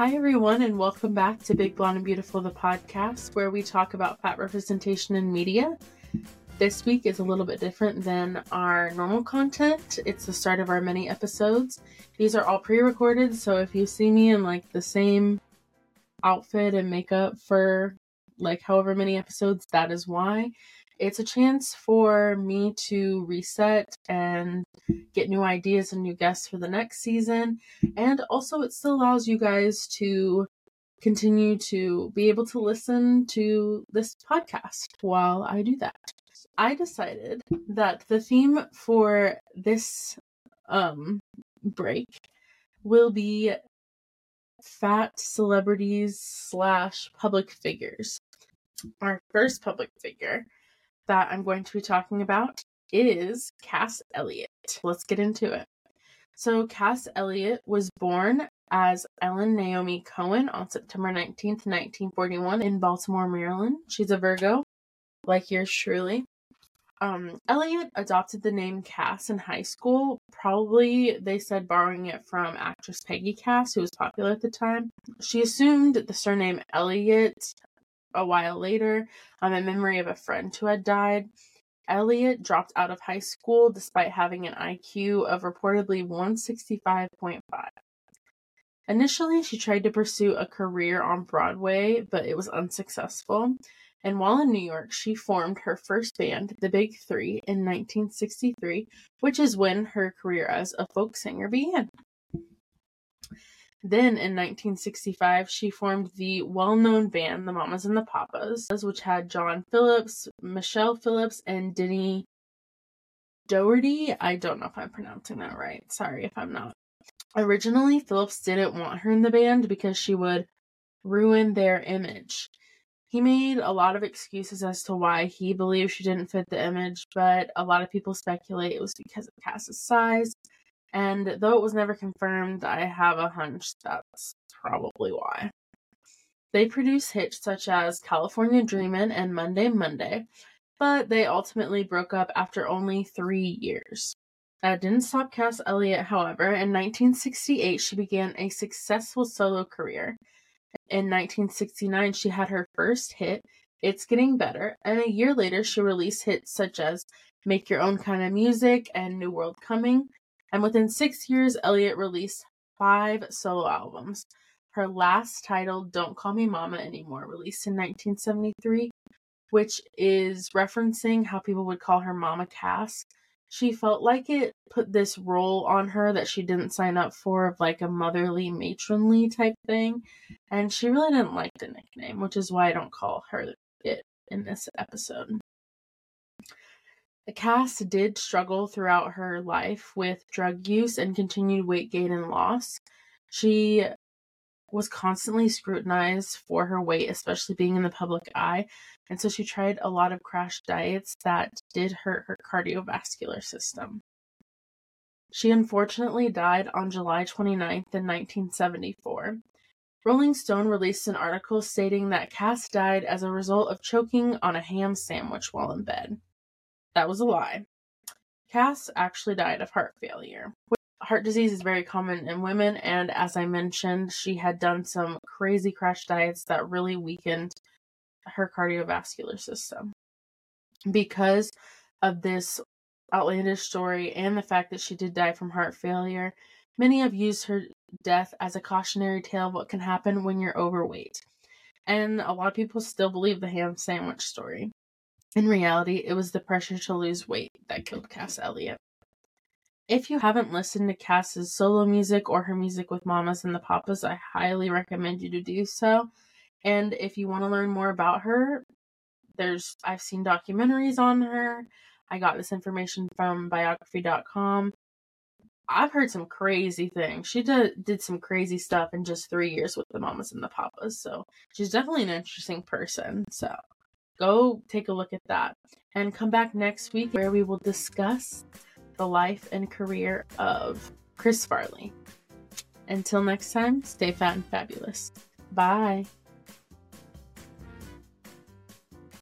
Hi, everyone, and welcome back to Big Blonde and Beautiful, the podcast, where we talk about fat representation in media. This week is a little bit different than our normal content. It's the start of our mini episodes. These are all pre recorded, so if you see me in like the same outfit and makeup for like however many episodes, that is why. It's a chance for me to reset and get new ideas and new guests for the next season. And also, it still allows you guys to continue to be able to listen to this podcast while I do that. I decided that the theme for this um break will be fat celebrities slash public figures. Our first public figure that I'm going to be talking about is Cass Elliot. Let's get into it. So, Cass Elliot was born as Ellen Naomi Cohen on September 19th, 1941, in Baltimore, Maryland. She's a Virgo, like yours truly. Um, Elliot adopted the name Cass in high school. Probably, they said, borrowing it from actress Peggy Cass, who was popular at the time. She assumed the surname Elliot a while later um, in memory of a friend who had died. Elliot dropped out of high school despite having an IQ of reportedly 165.5. Initially, she tried to pursue a career on Broadway, but it was unsuccessful. And while in New York, she formed her first band, the Big Three, in 1963, which is when her career as a folk singer began. Then in 1965, she formed the well known band, the Mamas and the Papas, which had John Phillips, Michelle Phillips, and Denny Doherty. I don't know if I'm pronouncing that right. Sorry if I'm not. Originally, Phillips didn't want her in the band because she would ruin their image. He made a lot of excuses as to why he believed she didn't fit the image, but a lot of people speculate it was because of Cass's size and though it was never confirmed, I have a hunch that's probably why. They produced hits such as California Dreamin' and Monday Monday, but they ultimately broke up after only three years. That didn't stop Cass Elliot, however. In 1968, she began a successful solo career. In 1969, she had her first hit, It's Getting Better, and a year later, she released hits such as Make Your Own Kind of Music and New World Coming, and within six years, Elliot released five solo albums. Her last title, Don't Call Me Mama Anymore, released in 1973, which is referencing how people would call her Mama Cass. She felt like it put this role on her that she didn't sign up for, of like a motherly, matronly type thing. And she really didn't like the nickname, which is why I don't call her it in this episode. Cass did struggle throughout her life with drug use and continued weight gain and loss. She was constantly scrutinized for her weight, especially being in the public eye. And so she tried a lot of crash diets that did hurt her cardiovascular system. She unfortunately died on July 29th in 1974. Rolling Stone released an article stating that Cass died as a result of choking on a ham sandwich while in bed. That was a lie. Cass actually died of heart failure. Heart disease is very common in women, and as I mentioned, she had done some crazy crash diets that really weakened her cardiovascular system. Because of this outlandish story and the fact that she did die from heart failure, many have used her death as a cautionary tale of what can happen when you're overweight. And a lot of people still believe the ham sandwich story. In reality, it was the pressure to lose weight that killed Cass Elliot. If you haven't listened to Cass's solo music or her music with Mamas and the Papas, I highly recommend you to do so. And if you want to learn more about her, there's I've seen documentaries on her. I got this information from biography.com. I've heard some crazy things. She did did some crazy stuff in just three years with the Mamas and the Papas, so she's definitely an interesting person. So go take a look at that and come back next week where we will discuss the life and career of Chris Farley. Until next time, stay fat and fabulous. Bye.